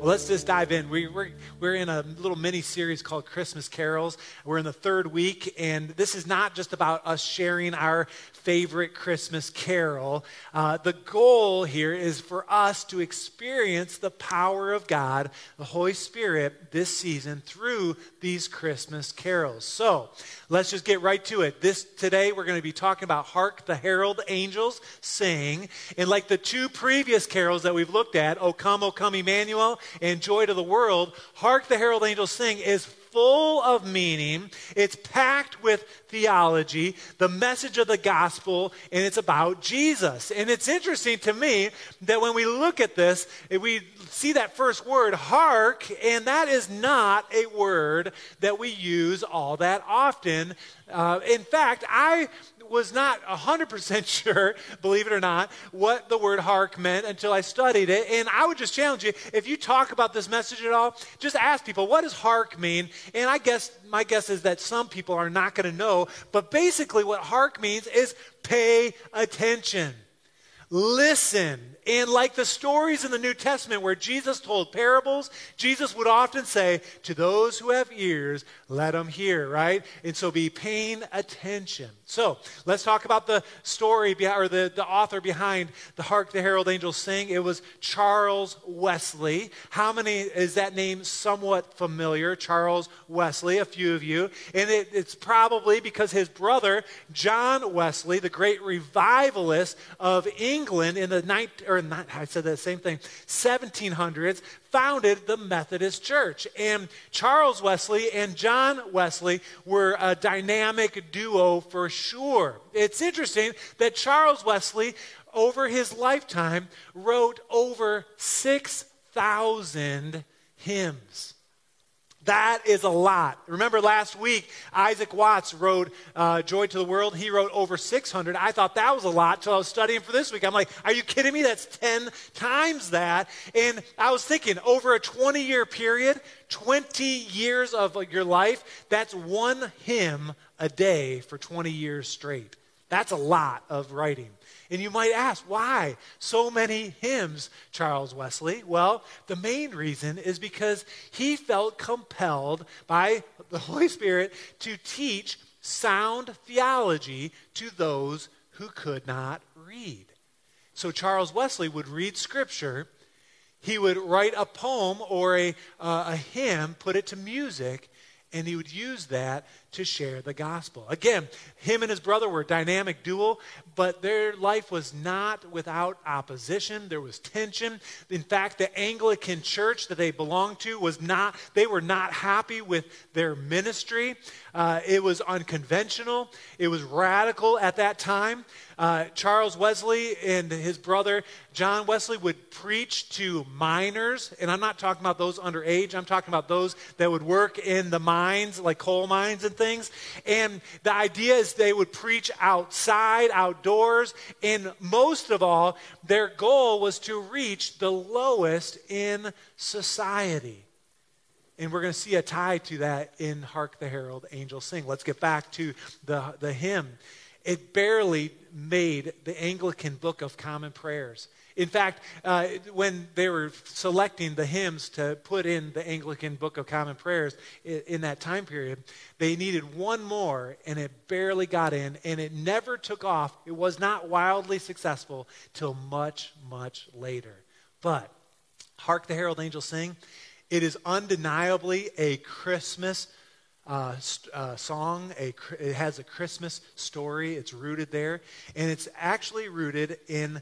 Well, let's just dive in. We, we're, we're in a little mini series called Christmas Carols. We're in the third week, and this is not just about us sharing our favorite Christmas carol. Uh, the goal here is for us to experience the power of God, the Holy Spirit, this season through these Christmas carols. So let's just get right to it. This today we're going to be talking about "Hark the Herald Angels Sing," and like the two previous carols that we've looked at, "O Come, O Come, Emmanuel," and "Joy to the World," "Hark the Herald Angels Sing" is full of meaning. It's packed with theology, the message of the gospel, and it's about Jesus. And it's interesting to me that when we look at this, we see that first word, hark, and that is not a word that we use all that often. Uh, in fact, I was not 100% sure, believe it or not, what the word hark meant until I studied it. And I would just challenge you if you talk about this message at all, just ask people, what does hark mean? And I guess my guess is that some people are not going to know. But basically, what hark means is pay attention. Listen. And like the stories in the New Testament where Jesus told parables, Jesus would often say, To those who have ears, let them hear, right? And so be paying attention. So let's talk about the story or the, the author behind the Hark the Herald Angels Sing. It was Charles Wesley. How many is that name somewhat familiar? Charles Wesley, a few of you. And it, it's probably because his brother, John Wesley, the great revivalist of England in the night or not, I said the same thing, 1700s, founded the Methodist Church. And Charles Wesley and John Wesley were a dynamic duo for sure. It's interesting that Charles Wesley, over his lifetime, wrote over 6,000 hymns. That is a lot. Remember last week, Isaac Watts wrote uh, Joy to the World. He wrote over 600. I thought that was a lot until I was studying for this week. I'm like, are you kidding me? That's 10 times that. And I was thinking, over a 20 year period, 20 years of your life, that's one hymn a day for 20 years straight. That's a lot of writing. And you might ask, why so many hymns, Charles Wesley? Well, the main reason is because he felt compelled by the Holy Spirit to teach sound theology to those who could not read. So Charles Wesley would read scripture, he would write a poem or a, uh, a hymn, put it to music, and he would use that to share the gospel. Again, him and his brother were a dynamic duo, but their life was not without opposition. There was tension. In fact, the Anglican church that they belonged to was not, they were not happy with their ministry. Uh, it was unconventional, it was radical at that time. Uh, Charles Wesley and his brother John Wesley would preach to miners, and I'm not talking about those underage, I'm talking about those that would work in the mines, like coal mines and things. And the idea is they would preach outside, outdoors, and most of all, their goal was to reach the lowest in society. And we're going to see a tie to that in Hark the Herald Angels Sing. Let's get back to the, the hymn. It barely made the Anglican Book of Common Prayers. In fact, uh, when they were selecting the hymns to put in the Anglican Book of Common Prayers in, in, that time period, they needed one more, and it barely got in, and it never took off. It was not wildly successful till much, much later. But, Hark the Herald Angels Sing, it is undeniably a Christmas uh, uh, song. A, it has a Christmas story. It's rooted there. And it's actually rooted in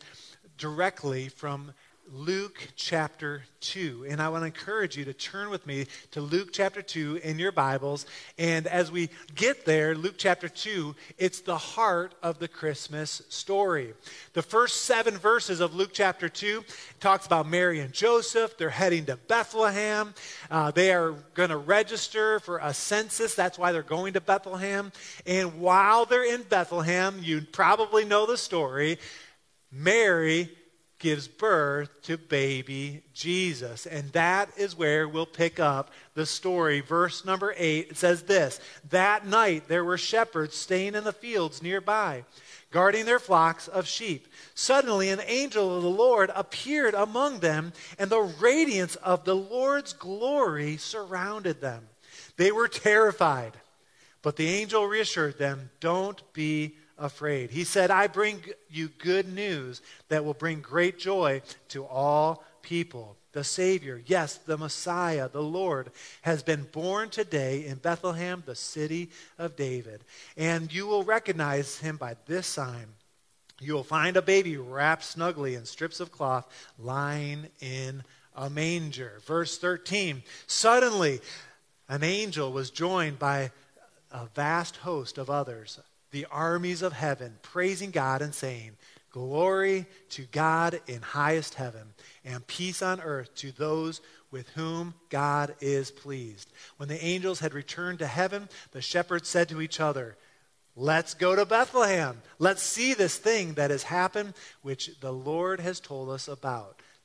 directly from Luke chapter 2. And I want to encourage you to turn with me to Luke chapter 2 in your Bibles. And as we get there, Luke chapter 2, it's the heart of the Christmas story. The first seven verses of Luke chapter 2 talks about Mary and Joseph. They're heading to Bethlehem. Uh, they are going to register for a census. That's why they're going to Bethlehem. And while they're in Bethlehem, you probably know the story Mary gives birth to baby Jesus. And that is where we'll pick up the story. Verse number 8 it says this That night there were shepherds staying in the fields nearby, guarding their flocks of sheep. Suddenly an angel of the Lord appeared among them, and the radiance of the Lord's glory surrounded them. They were terrified. But the angel reassured them, Don't be afraid. He said, I bring you good news that will bring great joy to all people. The Savior, yes, the Messiah, the Lord, has been born today in Bethlehem, the city of David. And you will recognize him by this sign. You will find a baby wrapped snugly in strips of cloth, lying in a manger. Verse 13 Suddenly, an angel was joined by a vast host of others the armies of heaven, praising God and saying, Glory to God in highest heaven, and peace on earth to those with whom God is pleased. When the angels had returned to heaven, the shepherds said to each other, Let's go to Bethlehem. Let's see this thing that has happened, which the Lord has told us about.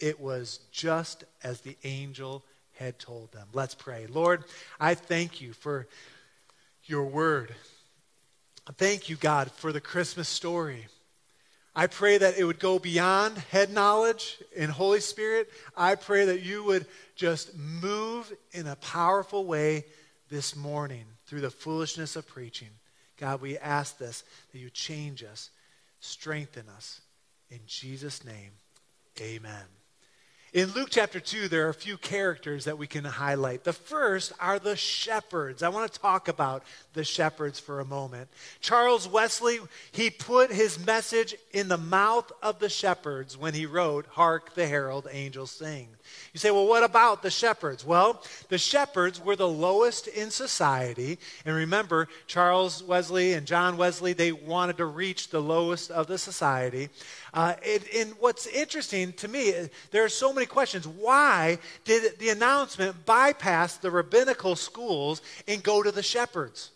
it was just as the angel had told them. Let's pray. Lord, I thank you for your word. Thank you, God, for the Christmas story. I pray that it would go beyond head knowledge and Holy Spirit. I pray that you would just move in a powerful way this morning through the foolishness of preaching. God, we ask this that you change us, strengthen us. In Jesus' name, amen. In Luke chapter 2, there are a few characters that we can highlight. The first are the shepherds. I want to talk about the shepherds for a moment. Charles Wesley, he put his message in the mouth of the shepherds when he wrote, Hark the Herald Angels Sing. You say, well, what about the shepherds? Well, the shepherds were the lowest in society. And remember, Charles Wesley and John Wesley, they wanted to reach the lowest of the society. Uh, it, and what's interesting to me, there are so many questions. Why did the announcement bypass the rabbinical schools and go to the shepherds?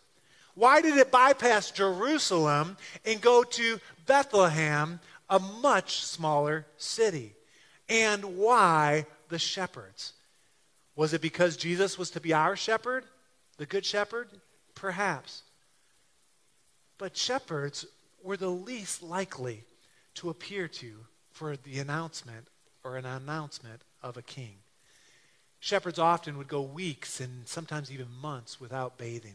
Why did it bypass Jerusalem and go to Bethlehem, a much smaller city? And why the shepherds? Was it because Jesus was to be our shepherd, the good shepherd? Perhaps. But shepherds were the least likely to appear to for the announcement or an announcement of a king. Shepherds often would go weeks and sometimes even months without bathing.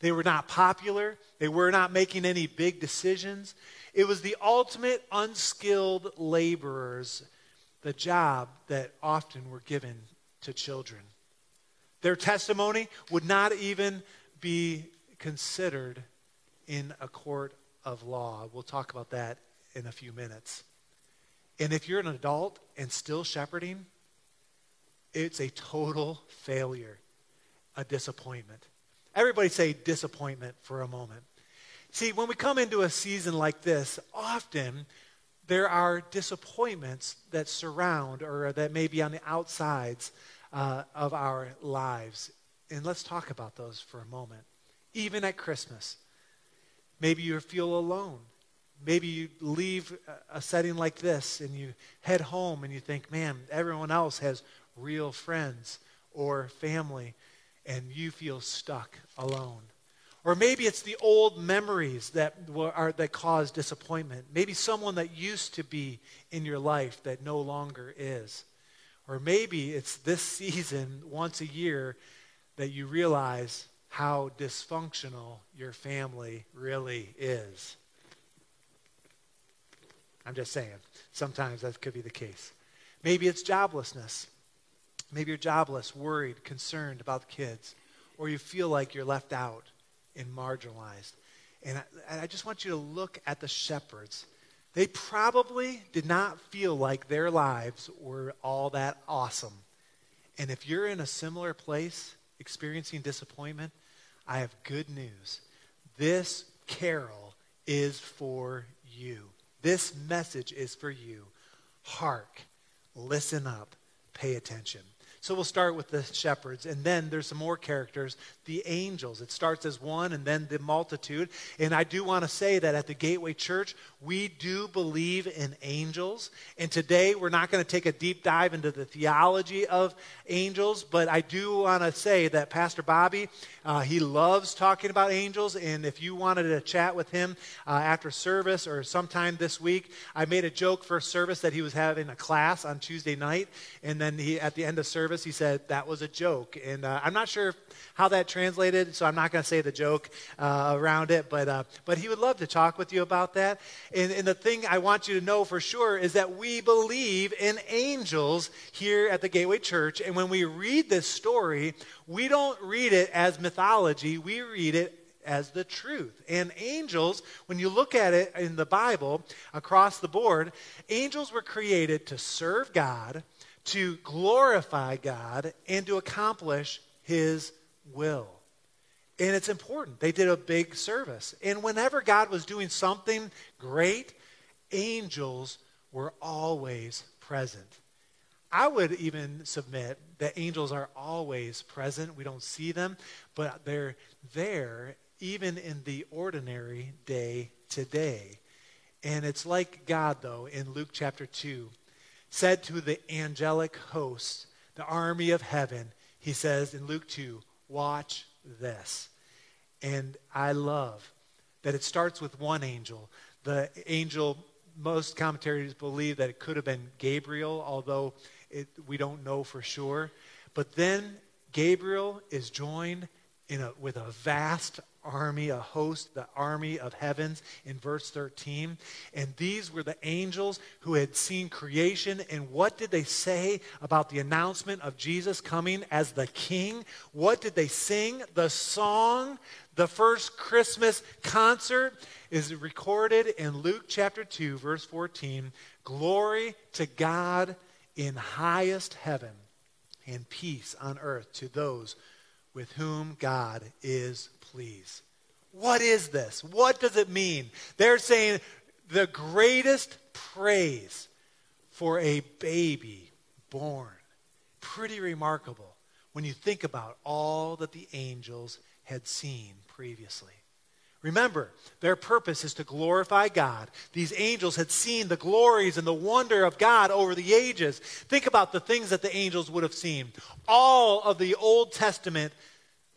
They were not popular. They were not making any big decisions. It was the ultimate unskilled laborers, the job that often were given to children. Their testimony would not even be considered in a court of law. We'll talk about that in a few minutes. And if you're an adult and still shepherding, it's a total failure, a disappointment. Everybody say disappointment for a moment. See, when we come into a season like this, often there are disappointments that surround or that may be on the outsides uh, of our lives. And let's talk about those for a moment. Even at Christmas, maybe you feel alone. Maybe you leave a setting like this and you head home and you think, man, everyone else has real friends or family, and you feel stuck alone. Or maybe it's the old memories that, are, that cause disappointment. Maybe someone that used to be in your life that no longer is. Or maybe it's this season, once a year, that you realize how dysfunctional your family really is. I'm just saying, sometimes that could be the case. Maybe it's joblessness. Maybe you're jobless, worried, concerned about the kids, or you feel like you're left out and marginalized. And I, I just want you to look at the shepherds they probably did not feel like their lives were all that awesome. And if you're in a similar place experiencing disappointment, I have good news. This carol is for you. This message is for you. Hark, listen up, pay attention. So we'll start with the shepherds, and then there's some more characters, the angels. It starts as one and then the multitude. And I do want to say that at the Gateway Church, we do believe in angels. And today we're not going to take a deep dive into the theology of angels, but I do want to say that Pastor Bobby, uh, he loves talking about angels. And if you wanted to chat with him uh, after service or sometime this week, I made a joke for service that he was having a class on Tuesday night. And then he, at the end of service, he said, That was a joke. And uh, I'm not sure how that translated, so I'm not going to say the joke uh, around it, but, uh, but he would love to talk with you about that. And, and the thing I want you to know for sure is that we believe in angels here at the Gateway Church. And when we read this story, we don't read it as mythology, we read it as the truth. And angels, when you look at it in the Bible across the board, angels were created to serve God, to glorify God, and to accomplish His will. And it's important. They did a big service. And whenever God was doing something great, angels were always present. I would even submit that angels are always present. We don't see them, but they're there even in the ordinary day today. And it's like God, though, in Luke chapter 2, said to the angelic host, the army of heaven, he says in Luke 2, Watch this. And I love that it starts with one angel. The angel, most commentaries believe that it could have been Gabriel, although it, we don't know for sure. But then Gabriel is joined in a, with a vast army, a host, the army of heavens in verse 13. And these were the angels who had seen creation. And what did they say about the announcement of Jesus coming as the king? What did they sing? The song, the first Christmas concert is recorded in Luke chapter 2, verse 14. Glory to God in highest heaven and peace on earth to those with whom God is pleased. What is this? What does it mean? They're saying the greatest praise for a baby born. Pretty remarkable when you think about all that the angels had seen previously. Remember, their purpose is to glorify God. These angels had seen the glories and the wonder of God over the ages. Think about the things that the angels would have seen. All of the Old Testament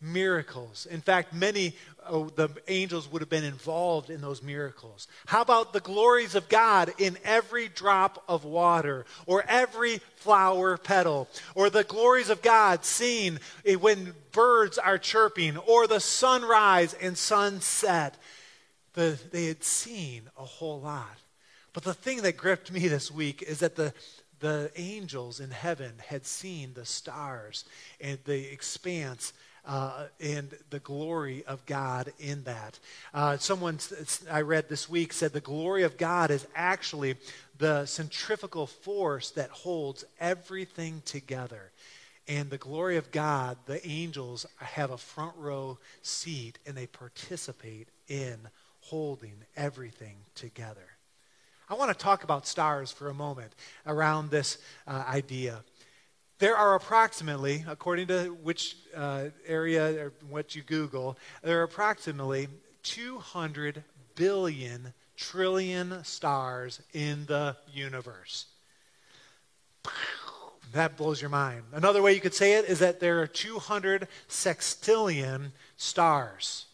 miracles. In fact, many of the angels would have been involved in those miracles. How about the glories of God in every drop of water or every flower petal? Or the glories of God seen when birds are chirping or the sunrise and sunset? The, they had seen a whole lot. But the thing that gripped me this week is that the, the angels in heaven had seen the stars and the expanse uh, and the glory of God in that. Uh, someone I read this week said the glory of God is actually the centrifugal force that holds everything together. And the glory of God, the angels have a front row seat and they participate in holding everything together. I want to talk about stars for a moment around this uh, idea. There are approximately, according to which uh, area or what you Google, there are approximately 200 billion trillion stars in the universe. That blows your mind. Another way you could say it is that there are 200 sextillion stars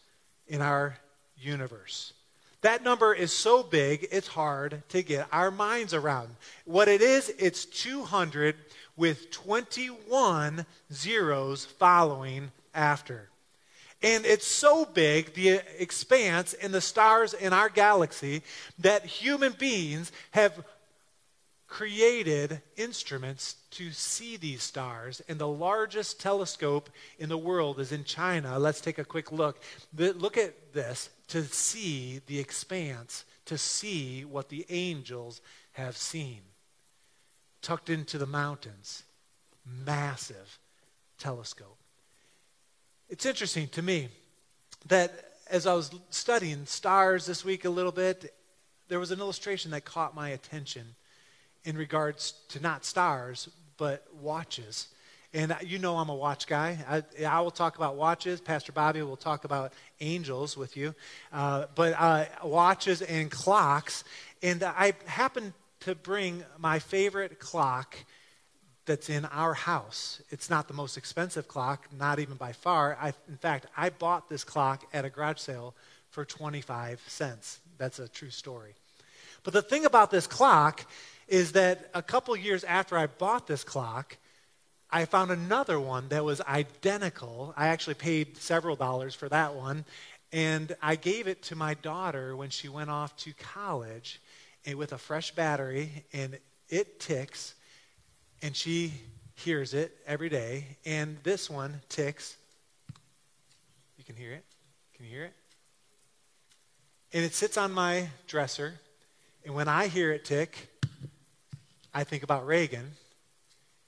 in our universe. That number is so big, it's hard to get our minds around. What it is, it's 200 with 21 zeros following after. And it's so big, the expanse and the stars in our galaxy, that human beings have created instruments to see these stars. And the largest telescope in the world is in China. Let's take a quick look. look at this to see the expanse to see what the angels have seen. Tucked into the mountains, massive telescope. It's interesting to me that as I was studying stars this week a little bit, there was an illustration that caught my attention in regards to not stars, but watches. And you know I'm a watch guy. I, I, will talk about watches. Pastor Bobby will talk about angels with you. Uh, but uh, watches and clocks. And I happen to bring my favorite clock that's in our house. It's not the most expensive clock, not even by far. I, in fact, I bought this clock at a garage sale for 25 cents. That's a true story. But the thing about this clock is that a couple years after I bought this clock, I found another one that was identical. I actually paid several dollars for that one. And I gave it to my daughter when she went off to college and with a fresh battery, and it ticks, and she hears it every day. And this one ticks. You can hear it? Can you hear it? And it sits on my dresser. And when I hear it tick, I think about Reagan.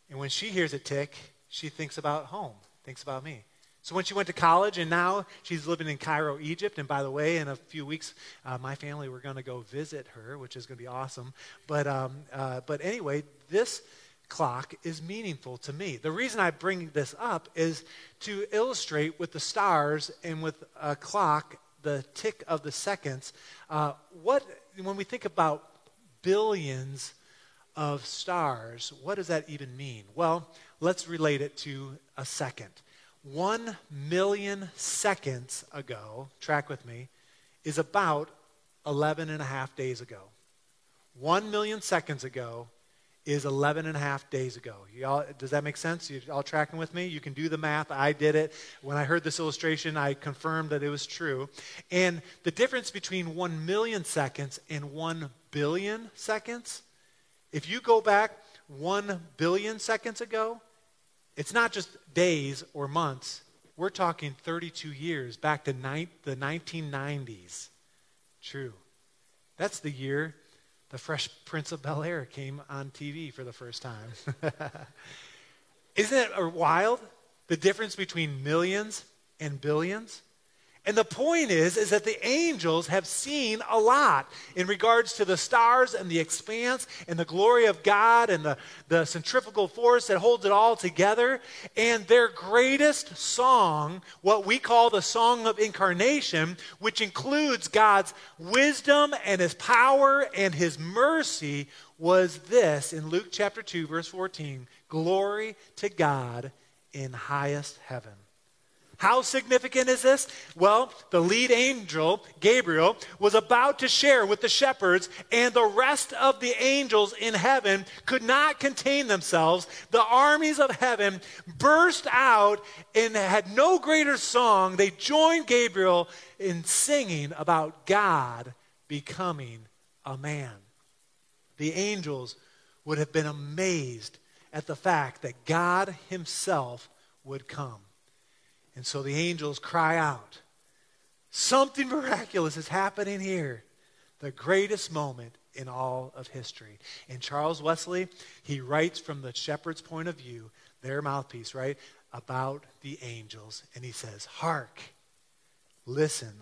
And when she hears it tick, she thinks about home, thinks about me. So when she went to college and now she's living in Cairo, Egypt, and by the way, in a few weeks, uh, my family, we're going to go visit her, which is going to be awesome. But, um, uh, but anyway, this clock is meaningful to me. The reason I bring this up is to illustrate with the stars and with a clock, the tick of the seconds, uh, what, when we think about billions of stars, what does that even mean? Well, let's relate it to a second. One million seconds ago, track with me, is about 11 and a half days ago. One million seconds ago is 11 and a half days ago. Y'all, does that make sense? You all tracking with me? You can do the math. I did it. When I heard this illustration, I confirmed that it was true. And the difference between 1 million seconds and 1 billion seconds if you go back 1 billion seconds ago, it's not just days or months. We're talking 32 years back to ni- the 1990s. True. That's the year the Fresh Prince of Bel Air came on TV for the first time. Isn't it wild? The difference between millions and billions? And the point is, is that the angels have seen a lot in regards to the stars and the expanse and the glory of God and the, the centrifugal force that holds it all together. And their greatest song, what we call the song of incarnation, which includes God's wisdom and his power and his mercy, was this in Luke chapter 2, verse 14 Glory to God in highest heaven how significant is this? Well, the lead angel, Gabriel, was about to share with the shepherds, and the rest of the angels in heaven could not contain themselves. The armies of heaven burst out and had no greater song. They joined Gabriel in singing about God becoming a man. The angels would have been amazed at the fact that God Himself would come. And so the angels cry out. Something miraculous is happening here. The greatest moment in all of history. And Charles Wesley, he writes from the shepherd's point of view, their mouthpiece, right, about the angels. And he says, Hark, listen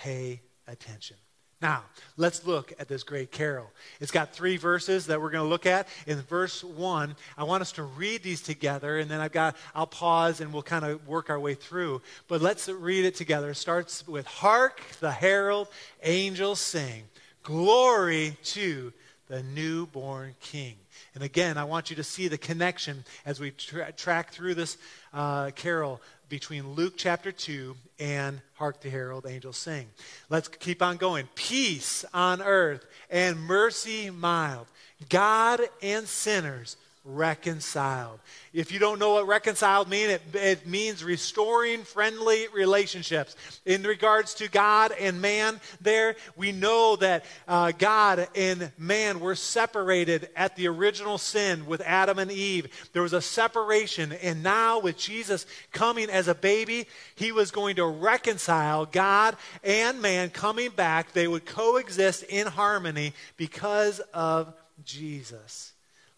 pay attention. Now, let's look at this great carol. It's got three verses that we're going to look at. In verse 1, I want us to read these together, and then I've got, I'll pause and we'll kind of work our way through. But let's read it together. It starts with Hark the herald angels sing, Glory to the newborn King. And again, I want you to see the connection as we tra- track through this uh, carol between Luke chapter 2 and Hark the Herald Angels Sing. Let's keep on going. Peace on earth and mercy mild. God and sinners reconciled. If you don't know what reconciled means, it, it, means restoring friendly relationships. In regards to God and man, there, we know that uh, God and man were separated at the original sin with Adam and Eve. There was a separation, and now with Jesus coming as a baby, he was going to reconcile God and man coming back. They would coexist in harmony because of Jesus.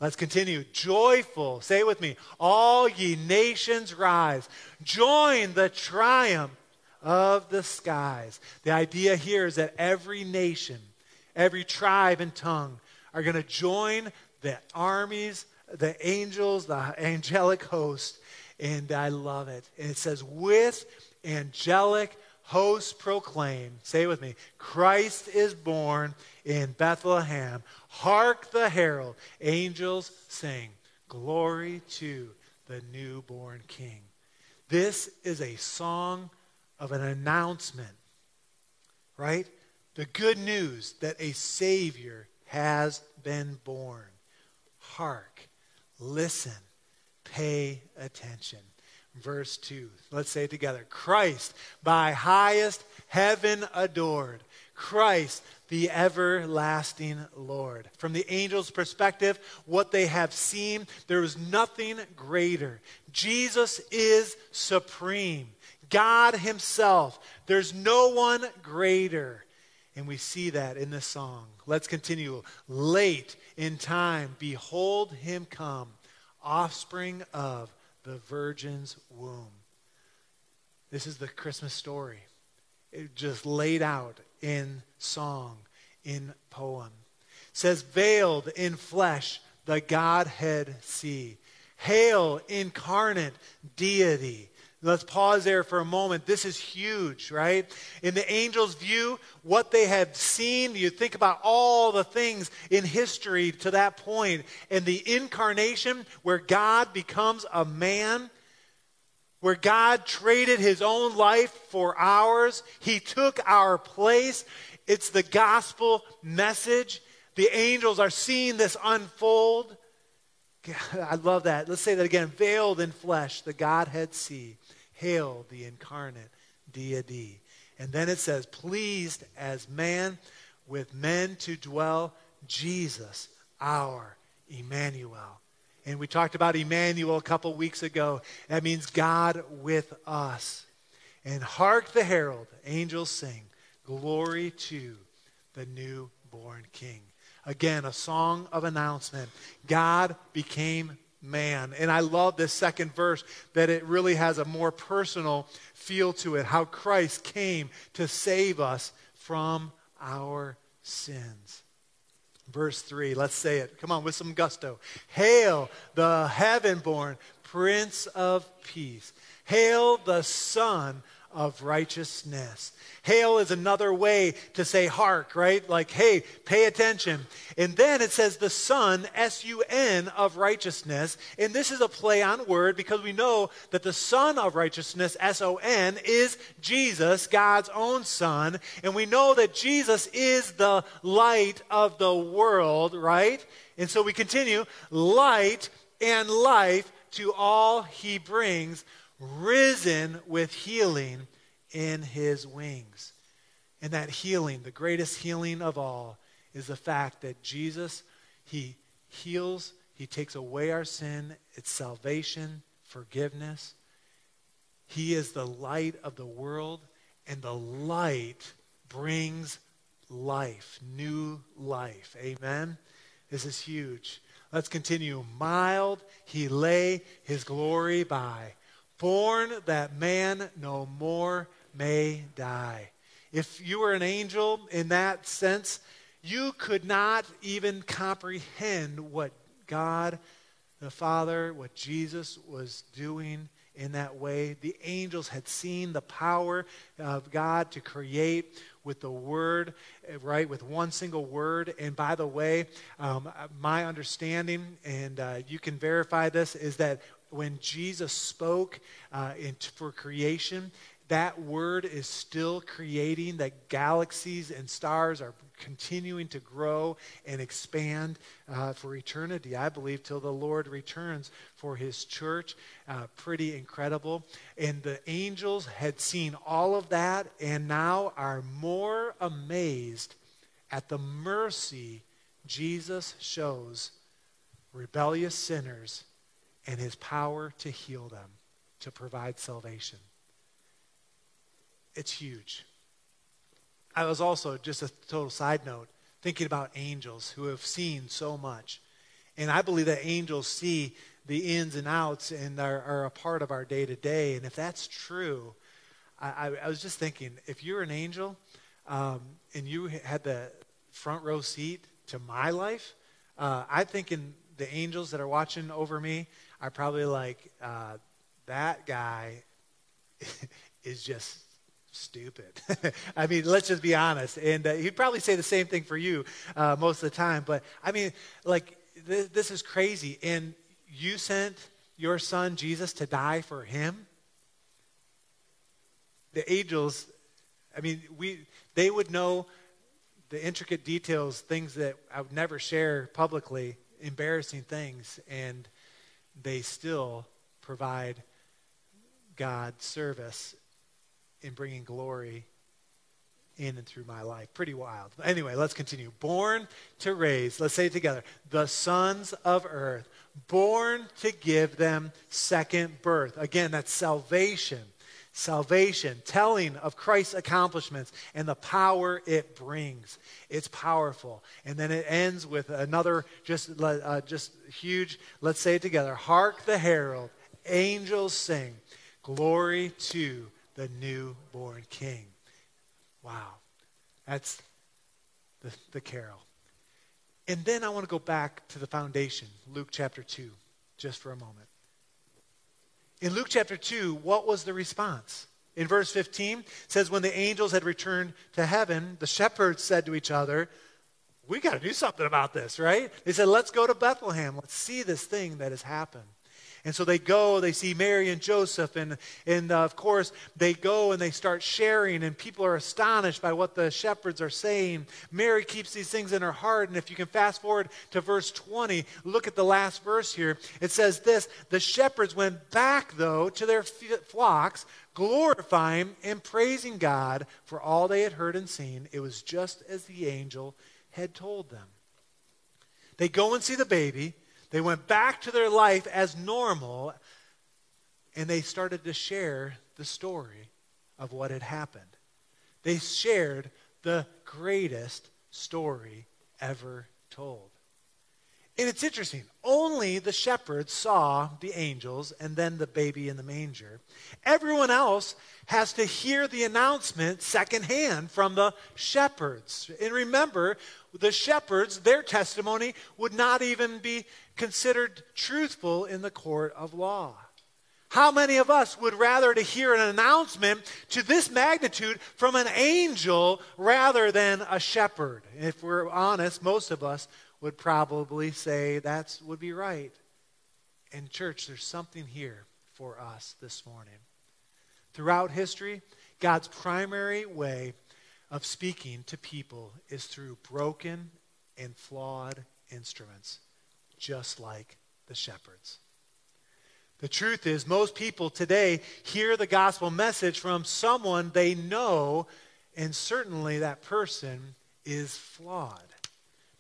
Let's continue. Joyful, say with me, all ye nations rise. Join the triumph of the skies. The idea here is that every nation, every tribe and tongue are going to join the armies, the angels, the angelic host. And I love it. And it says, with angelic hosts proclaim, say with me, Christ is born in Bethlehem. Hark the herald, angels sing, Glory to the newborn King. This is a song of an announcement, right? The good news that a Savior has been born. Hark, listen, pay attention. Verse 2. Let's say it together. Christ, by highest heaven adored. Christ, the everlasting Lord. From the angel's perspective, what they have seen, there is nothing greater. Jesus is supreme. God Himself. There's no one greater. And we see that in this song. Let's continue. Late in time, behold Him come, offspring of the Virgin's womb. This is the Christmas story. It just laid out in song, in poem. It says, veiled in flesh, the Godhead see. Hail, incarnate deity. Let's pause there for a moment. This is huge, right? In the angel's view, what they had seen, you think about all the things in history to that point, and the incarnation where God becomes a man where God traded his own life for ours. He took our place. It's the gospel message. The angels are seeing this unfold. I love that. Let's say that again. Veiled in flesh, the Godhead see. Hail the incarnate deity. And then it says, pleased as man with men to dwell, Jesus, our Emmanuel. And we talked about Emmanuel a couple weeks ago. That means God with us. And hark the herald, angels sing, glory to the newborn king. Again, a song of announcement. God became man. And I love this second verse that it really has a more personal feel to it how Christ came to save us from our sins. Verse 3, let's say it. Come on, with some gusto. Hail the heaven born Prince of Peace. Hail the Son of righteousness. Hail is another way to say hark, right? Like, hey, pay attention. And then it says the Son, S U N, of righteousness. And this is a play on word because we know that the Son of righteousness, S O N, is Jesus, God's own Son. And we know that Jesus is the light of the world, right? And so we continue light and life to all he brings, risen with healing in his wings. And that healing, the greatest healing of all, is the fact that Jesus, he heals, he takes away our sin, it's salvation, forgiveness. He is the light of the world, and the light brings life, new life. Amen? This is huge. Let's continue. Mild, he lay his glory by, born that man no more may die. If you were an angel in that sense, you could not even comprehend what God the Father, what Jesus was doing in that way. The angels had seen the power of God to create with the word, right, with one single word. And by the way, um, my understanding, and uh, you can verify this, is that when Jesus spoke uh, in, for creation, that word is still creating, that galaxies and stars are continuing to grow and expand uh, for eternity, I believe, till the Lord returns for his church. Uh, pretty incredible. And the angels had seen all of that and now are more amazed at the mercy Jesus shows rebellious sinners and his power to heal them, to provide salvation. It's huge. I was also, just a total side note, thinking about angels who have seen so much. And I believe that angels see the ins and outs and are, are a part of our day to day. And if that's true, I, I, I, was just thinking if you're an angel um, and you had the front row seat to my life, uh, I'm thinking the angels that are watching over me are probably like, uh, that guy is just stupid. I mean, let's just be honest. And uh, he'd probably say the same thing for you uh, most of the time. But I mean, like, th- this is crazy. And you sent your son Jesus to die for him? The angels, I mean, we, they would know the intricate details, things that I would never share publicly, embarrassing things, and they still provide God service in bringing glory in and through my life. Pretty wild. Anyway, let's continue. Born to raise, let's say it together, the sons of earth, born to give them second birth. Again, that's salvation. Salvation, telling of Christ's accomplishments and the power it brings. It's powerful. And then it ends with another just, uh, just huge, let's say it together. Hark the herald, angels sing, glory to the newborn king. Wow. That's the, the carol. And then I want to go back to the foundation, Luke chapter 2, just for a moment. In Luke chapter 2, what was the response? In verse 15, it says, When the angels had returned to heaven, the shepherds said to each other, We got to do something about this, right? They said, Let's go to Bethlehem. Let's see this thing that has happened. And so they go, they see Mary and Joseph, and, and uh, of course, they go and they start sharing, and people are astonished by what the shepherds are saying. Mary keeps these things in her heart, and if you can fast forward to verse 20, look at the last verse here. It says this The shepherds went back, though, to their flocks, glorifying and praising God for all they had heard and seen. It was just as the angel had told them. They go and see the baby. They went back to their life as normal and they started to share the story of what had happened. They shared the greatest story ever told. And it's interesting. Only the shepherds saw the angels and then the baby in the manger. Everyone else has to hear the announcement secondhand from the shepherds. And remember, the shepherds, their testimony would not even be considered truthful in the court of law. How many of us would rather to hear an announcement to this magnitude from an angel rather than a shepherd? If we're honest, most of us would probably say that would be right. In church, there's something here for us this morning. Throughout history, God's primary way of speaking to people is through broken and flawed instruments, just like the shepherds. The truth is, most people today hear the gospel message from someone they know, and certainly that person is flawed.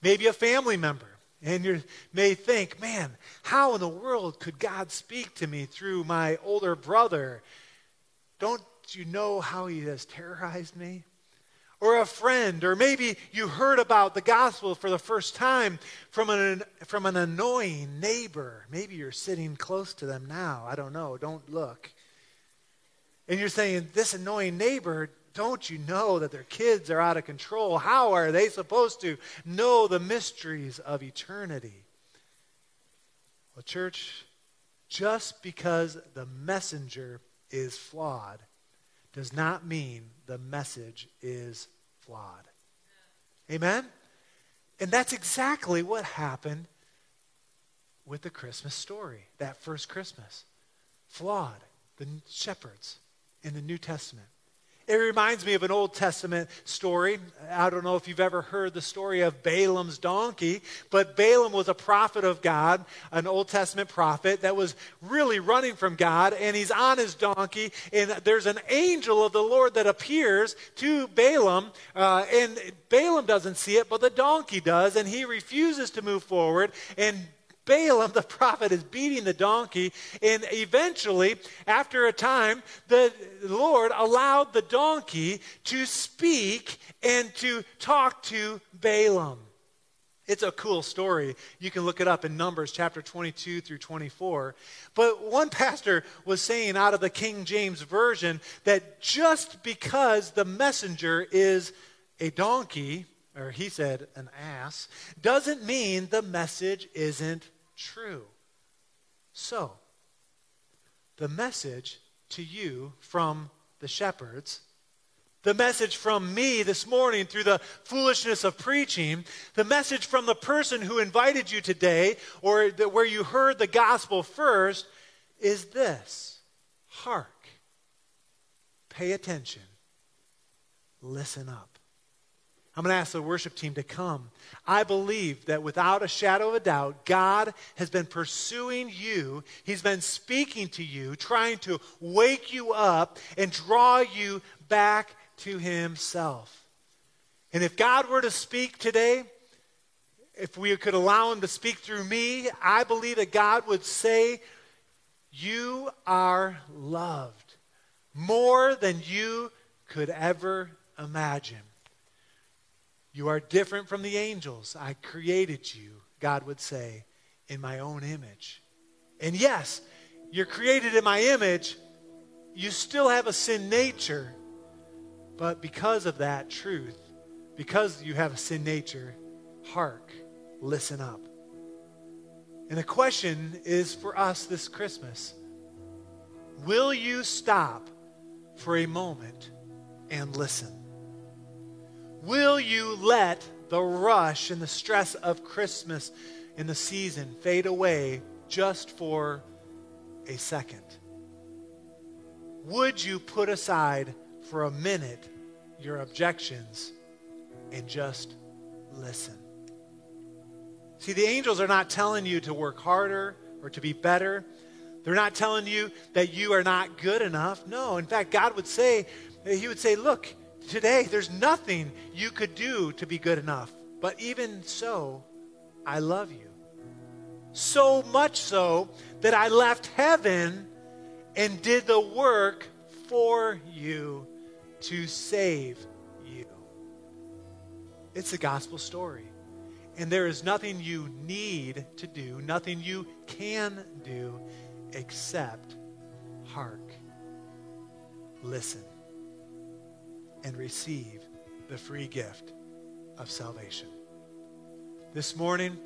Maybe a family member. And you may think, man, how in the world could God speak to me through my older brother? Don't you know how he has terrorized me? Or a friend, or maybe you heard about the gospel for the first time from an, from an annoying neighbor. Maybe you're sitting close to them now. I don't know. Don't look. And you're saying, This annoying neighbor, don't you know that their kids are out of control? How are they supposed to know the mysteries of eternity? Well, church, just because the messenger is flawed does not mean the message is flawed. Amen? And that's exactly what happened with the Christmas story, that first Christmas. Flawed, the shepherds. in the New Testament. It reminds me of an Old Testament story. I don't know if you've ever heard the story of Balaam's donkey, but Balaam was a prophet of God, an Old Testament prophet that was really running from God, and he's on his donkey, and there's an angel of the Lord that appears to Balaam, uh, and Balaam doesn't see it, but the donkey does, and he refuses to move forward, and Balaam, the prophet, is beating the donkey. And eventually, after a time, the Lord allowed the donkey to speak and to talk to Balaam. It's a cool story. You can look it up in Numbers chapter 22 through 24. But one pastor was saying out of the King James Version that just because the messenger is a donkey, or he said an ass, doesn't mean the message isn't true. So, the message to you from the shepherds, the message from me this morning through the foolishness of preaching, the message from the person who invited you today or the, where you heard the gospel first is this Hark, pay attention, listen up. I'm going to ask the worship team to come. I believe that without a shadow of a doubt, God has been pursuing you. He's been speaking to you, trying to wake you up and draw you back to Himself. And if God were to speak today, if we could allow Him to speak through me, I believe that God would say, You are loved more than you could ever imagine. You are different from the angels. I created you, God would say, in my own image. And yes, you're created in my image. You still have a sin nature. But because of that truth, because you have a sin nature, hark, listen up. And the question is for us this Christmas Will you stop for a moment and listen? Will you let the rush and the stress of Christmas in the season fade away just for a second? Would you put aside for a minute your objections and just listen? See, the angels are not telling you to work harder or to be better. They're not telling you that you are not good enough. No, in fact, God would say, He would say, Look, Today, there's nothing you could do to be good enough. But even so, I love you. So much so that I left heaven and did the work for you to save you. It's a gospel story. And there is nothing you need to do, nothing you can do except hark, listen and receive the free gift of salvation. This morning,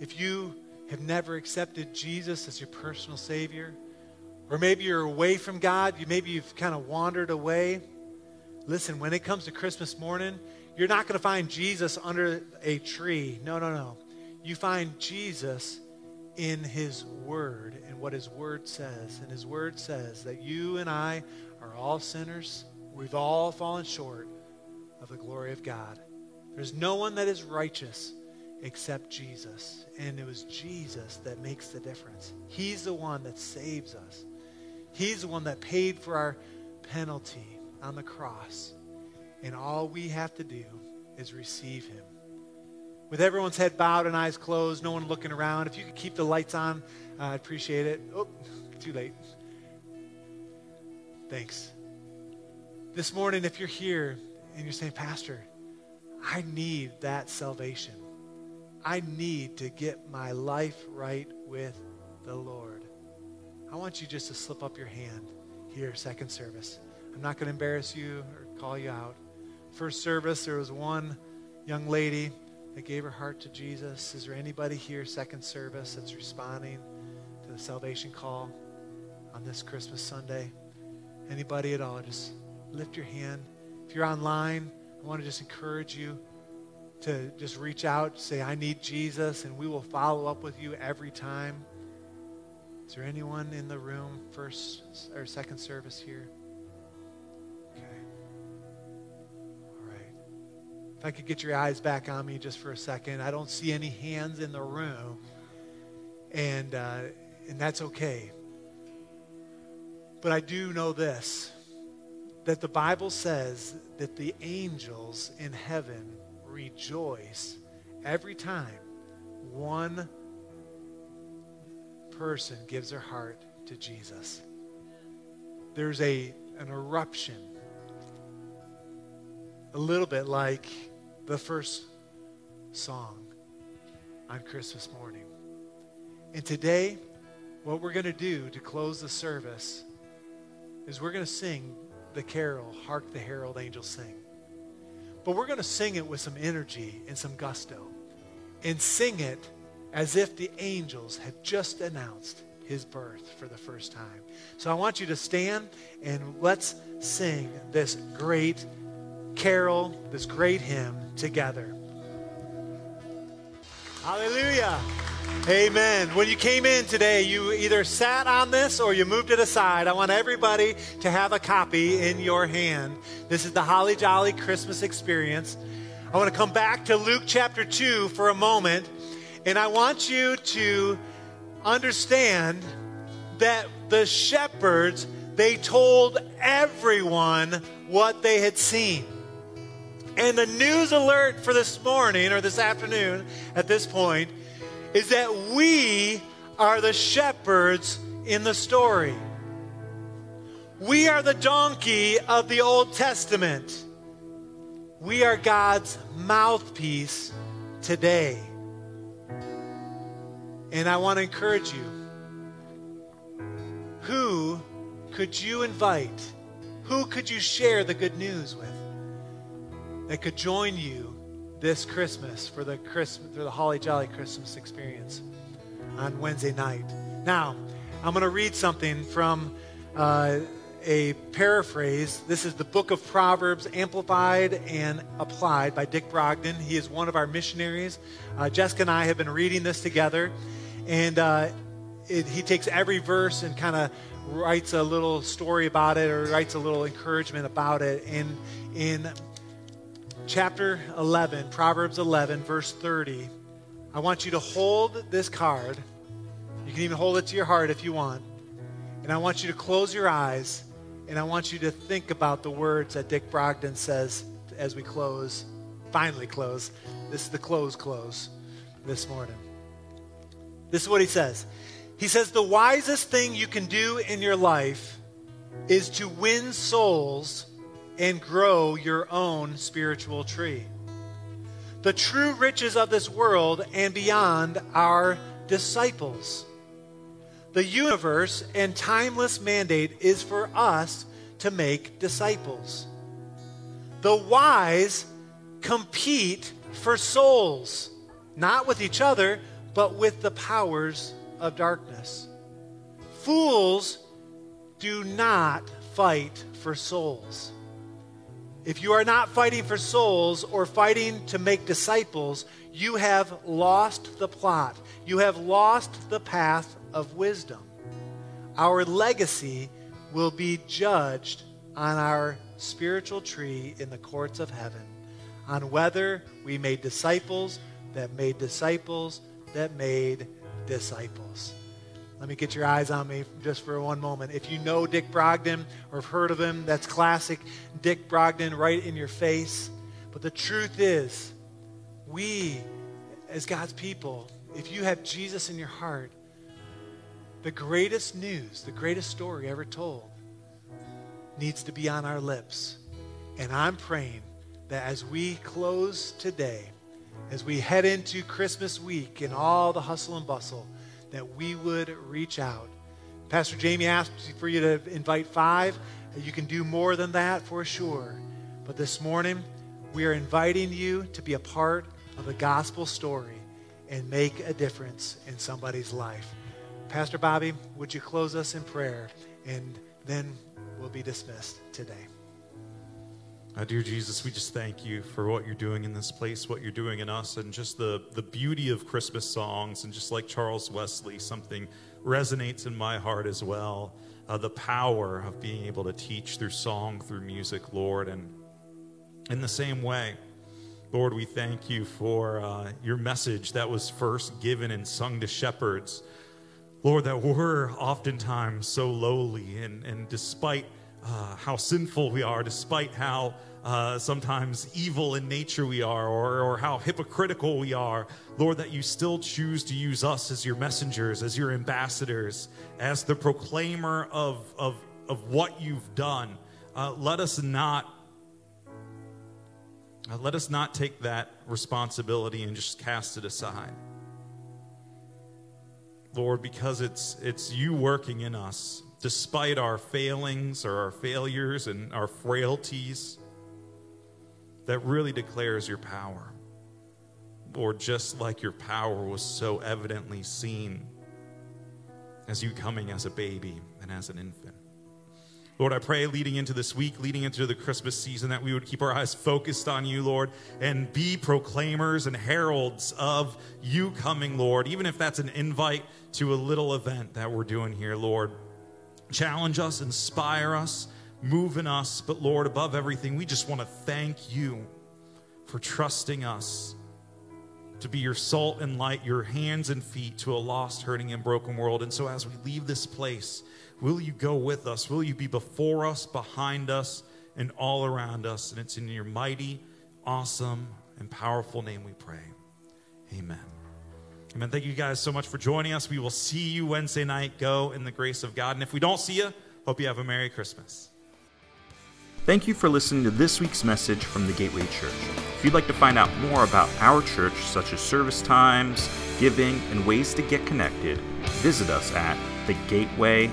if you have never accepted Jesus as your personal Savior, or maybe you're away from God, you maybe you've kind of wandered away. Listen, when it comes to Christmas morning, you're not going to find Jesus under a tree. No, no, no. You find Jesus in His Word and what His Word says. And His Word says that you and I are all sinners We've all fallen short of the glory of God. There's no one that is righteous except Jesus. And it was Jesus that makes the difference. He's the one that saves us. He's the one that paid for our penalty on the cross. And all we have to do is receive him. With everyone's head bowed and eyes closed, no one looking around, if you could keep the lights on, uh, I'd appreciate it. Oh, too late. Thanks. This morning, if you're here and you're saying, Pastor, I need that salvation. I need to get my life right with the Lord. I want you just to slip up your hand here, second service. I'm not going to embarrass you or call you out. First service, there was one young lady that gave her heart to Jesus. Is there anybody here, second service, that's responding to the salvation call on this Christmas Sunday? Anybody at all? Just lift your hand. If you're online, I want to just encourage you to just reach out, say, I need Jesus, and we will follow up with you every time. Is there anyone in the room, first or second service here? Okay. All right. If I could get your eyes back on me just for a second. I don't see any hands in the room, and, uh, and that's okay. But I do know this that the Bible says that the angels in heaven rejoice every time one person gives their heart to Jesus. There's a, an eruption, a little bit like the first song on Christmas morning. And today, what we're going to do to close the service is we're going to sing the carol, Hark the Herald Angels Sing. But we're going to sing it with some energy and some gusto and sing it as if the angels had just announced his birth for the first time. So I want you to stand and let's sing this great carol, this great hymn together. Hallelujah. Amen. When you came in today, you either sat on this or you moved it aside. I want everybody to have a copy in your hand. This is the Holly Jolly Christmas experience. I want to come back to Luke chapter 2 for a moment, and I want you to understand that the shepherds, they told everyone what they had seen. And the news alert for this morning or this afternoon at this point is that we are the shepherds in the story. We are the donkey of the Old Testament. We are God's mouthpiece today. And I want to encourage you. Who could you invite? Who could you share the good news with? that could join you this Christmas for the Christmas for the Holly Jolly Christmas experience on Wednesday night. Now, I'm going to read something from uh, a paraphrase. This is the Book of Proverbs, amplified and applied by Dick Brogden. He is one of our missionaries. Uh, Jessica and I have been reading this together, and uh, it, he takes every verse and kind of writes a little story about it or writes a little encouragement about it. And in chapter 11, Proverbs 11, verse 30. I want you to hold this card. You can even hold it to your heart if you want. And I want you to close your eyes and I want you to think about the words that Dick Brogden says as we close, finally close. This is the close close this morning. This is what he says. He says, The wisest thing you can do in your life is to win souls and grow your own spiritual tree. The true riches of this world and beyond are disciples. The universe and timeless mandate is for us to make disciples. The wise compete for souls, not with each other, but with the powers of darkness. Fools do not fight for souls. If you are not fighting for souls or fighting to make disciples, you have lost the plot. You have lost the path of wisdom. Our legacy will be judged on our spiritual tree in the courts of heaven, on whether we made disciples that made disciples that made disciples. Let me get your eyes on me just for one moment. If you know Dick Brogden or have heard of him, that's classic Dick Brogden right in your face. But the truth is, we, as God's people, if you have Jesus in your heart, the greatest news, the greatest story ever told, needs to be on our lips. And I'm praying that as we close today, as we head into Christmas week and all the hustle and bustle, that we would reach out. Pastor Jamie asked for you to invite five. You can do more than that for sure. But this morning, we are inviting you to be a part of the gospel story and make a difference in somebody's life. Pastor Bobby, would you close us in prayer? And then we'll be dismissed today. Dear Jesus, we just thank you for what you're doing in this place, what you're doing in us, and just the, the beauty of Christmas songs. And just like Charles Wesley, something resonates in my heart as well. Uh, the power of being able to teach through song, through music, Lord. And in the same way, Lord, we thank you for uh, your message that was first given and sung to shepherds. Lord, that we're oftentimes so lowly, and, and despite uh, how sinful we are, despite how uh, sometimes evil in nature we are, or, or how hypocritical we are, Lord, that you still choose to use us as your messengers, as your ambassadors, as the proclaimer of, of, of what you've done. Uh, let us not uh, let us not take that responsibility and just cast it aside. Lord, because it's, it's you working in us, despite our failings or our failures and our frailties, that really declares your power. Or just like your power was so evidently seen as you coming as a baby and as an infant. Lord, I pray leading into this week, leading into the Christmas season, that we would keep our eyes focused on you, Lord, and be proclaimers and heralds of you coming, Lord, even if that's an invite to a little event that we're doing here, Lord. Challenge us, inspire us, move in us, but Lord, above everything, we just want to thank you for trusting us to be your salt and light, your hands and feet to a lost, hurting, and broken world. And so as we leave this place, Will you go with us? Will you be before us, behind us, and all around us? And it's in your mighty, awesome, and powerful name we pray. Amen. Amen. Thank you guys so much for joining us. We will see you Wednesday night. Go in the grace of God. And if we don't see you, hope you have a Merry Christmas. Thank you for listening to this week's message from the Gateway Church. If you'd like to find out more about our church, such as service times, giving, and ways to get connected, visit us at thegateway.church.